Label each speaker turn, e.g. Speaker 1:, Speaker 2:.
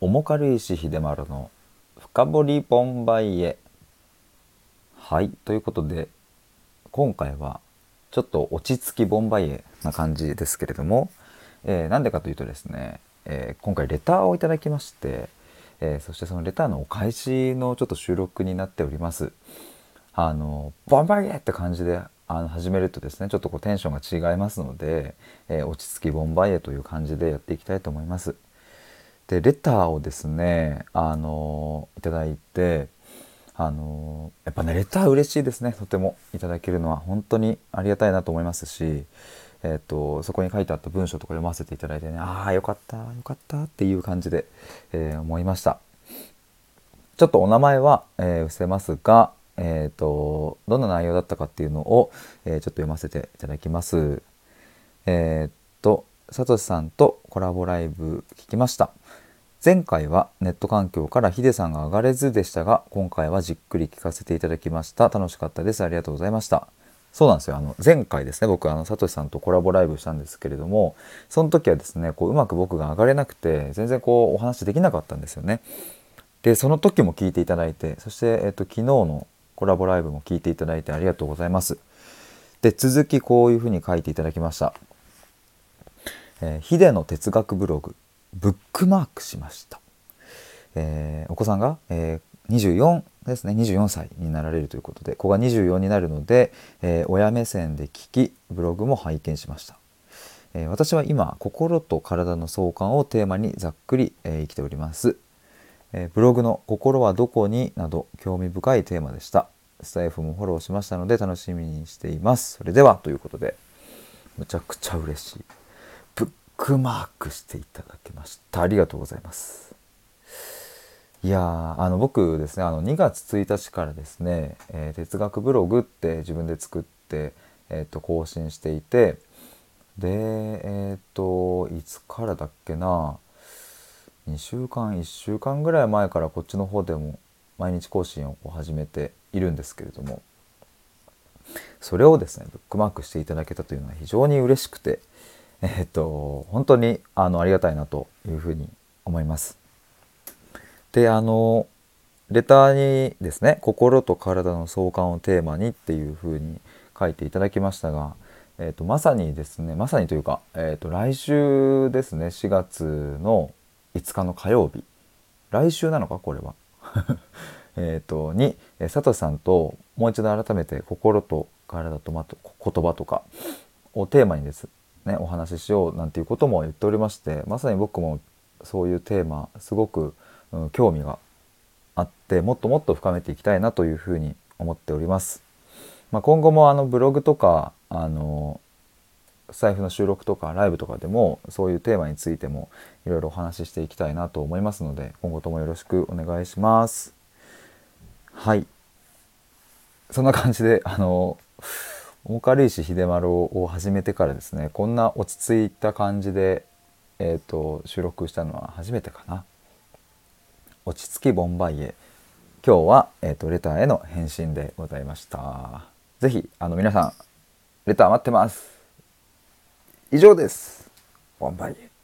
Speaker 1: 重軽石秀丸の深掘りボンバイエはいということで今回はちょっと落ち着きボンバイエな感じですけれどもえー、なんでかというとですね、えー、今回レターをいただきまして、えー、そしてそのレターのお返しのちょっと収録になっております。あのボンバイエって感じであの始めるとですねちょっとこうテンションが違いますので、え落ち着きボンバイエという感じでやっていきたいと思います。でレターをですねあのいただいてあのやっぱねレター嬉しいですね。とてもいただけるのは本当にありがたいなと思いますしえーと、そこに書いてあった文章とか読ませていただいてねああよかったよかったっていう感じで、えー、思いました。ちょっとお名前は、えー、伏せますが、えーと、どんな内容だったかっていうのを、えー、ちょっと読ませていただきます。えっ、さとしさんとコラボライブ聞きました前回はネット環境からヒデさんが上がれずでしたが今回はじっくり聞かせていただきました楽しかったですありがとうございましたそうなんですよあの前回ですね僕あのサトシさんとコラボライブしたんですけれどもその時はですねこううまく僕が上がれなくて全然こうお話できなかったんですよね。でその時も聞いていただいてそして、えっと、昨日のコラボライブも聞いていただいてありがとうございます。で続きこういうふうに書いていただきました。えー、ヒデの哲学ブログブックマークしました。えー、お子さんが、えー、24ですね。24歳になられるということで子が24になるので、えー、親目線で聞きブログも拝見しました、え、私は今心と体の相関をテーマにざっくり、え、生きております、えブログの心はどこになど興味深いテーマでした。スタイフもフォローしましたので楽しみにしています。それではということでむちゃくちゃ嬉しい。クマークしていただきました。ありがとうございます。いやあの僕ですねあの2月1日からですね、えー、哲学ブログって自分で作って、えー、と更新していてでえっ、ー、といつからだっけな2週間1週間ぐらい前からこっちの方でも毎日更新を始めているんですけれどもそれをですねブックマークしていただけたというのは非常に嬉しくてえっ、と本当にあのありがたいなというふうに思います。であのレターにですね「心と体の相関をテーマに」っていうふうに書いていただきましたが、えーと、まさにですねまさにというか、えーと、来週ですね4月の5日の火曜日来週なのかこれは えとに佐藤さんともう一度改めて心と体と、ま、言葉とかをテーマにですねお話ししようなんていうことも言っておりましてまさに僕もそういうテーマすごくうん、興味があってもっともっと深めていきたいなというふうに思っております。まあ、今後もあのブログとかあの財布の収録とかライブとかでもそういうテーマについてもいろいろお話ししていきたいなと思いますので今後ともよろしくお願いします。はいそんな感じであの大軽石秀丸を始めてからですねこんな落ち着いた感じで、えーと収録したのは初めてかな。落ち着きボンバイエ。今日は、えーと、レターへの返信でございました。是非あの皆さんレター待ってます。以上です。ボンバイエ。